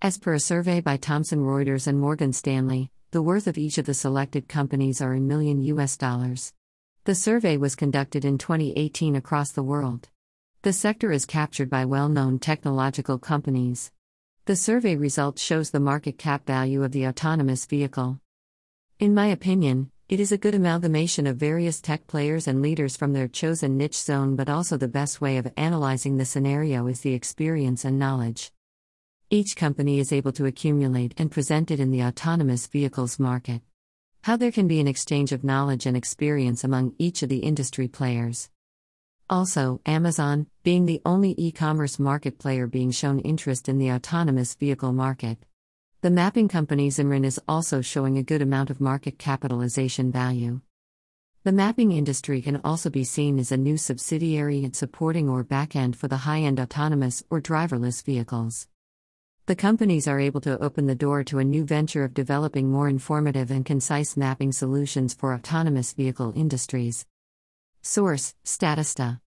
As per a survey by Thomson Reuters and Morgan Stanley, the worth of each of the selected companies are in million US dollars. The survey was conducted in 2018 across the world. The sector is captured by well known technological companies. The survey result shows the market cap value of the autonomous vehicle. In my opinion, it is a good amalgamation of various tech players and leaders from their chosen niche zone, but also the best way of analyzing the scenario is the experience and knowledge. Each company is able to accumulate and present it in the autonomous vehicles market. How there can be an exchange of knowledge and experience among each of the industry players. Also, Amazon, being the only e commerce market player being shown interest in the autonomous vehicle market. The mapping company Zenrin is also showing a good amount of market capitalization value. The mapping industry can also be seen as a new subsidiary and supporting or backend for the high end autonomous or driverless vehicles. The companies are able to open the door to a new venture of developing more informative and concise mapping solutions for autonomous vehicle industries. Source Statista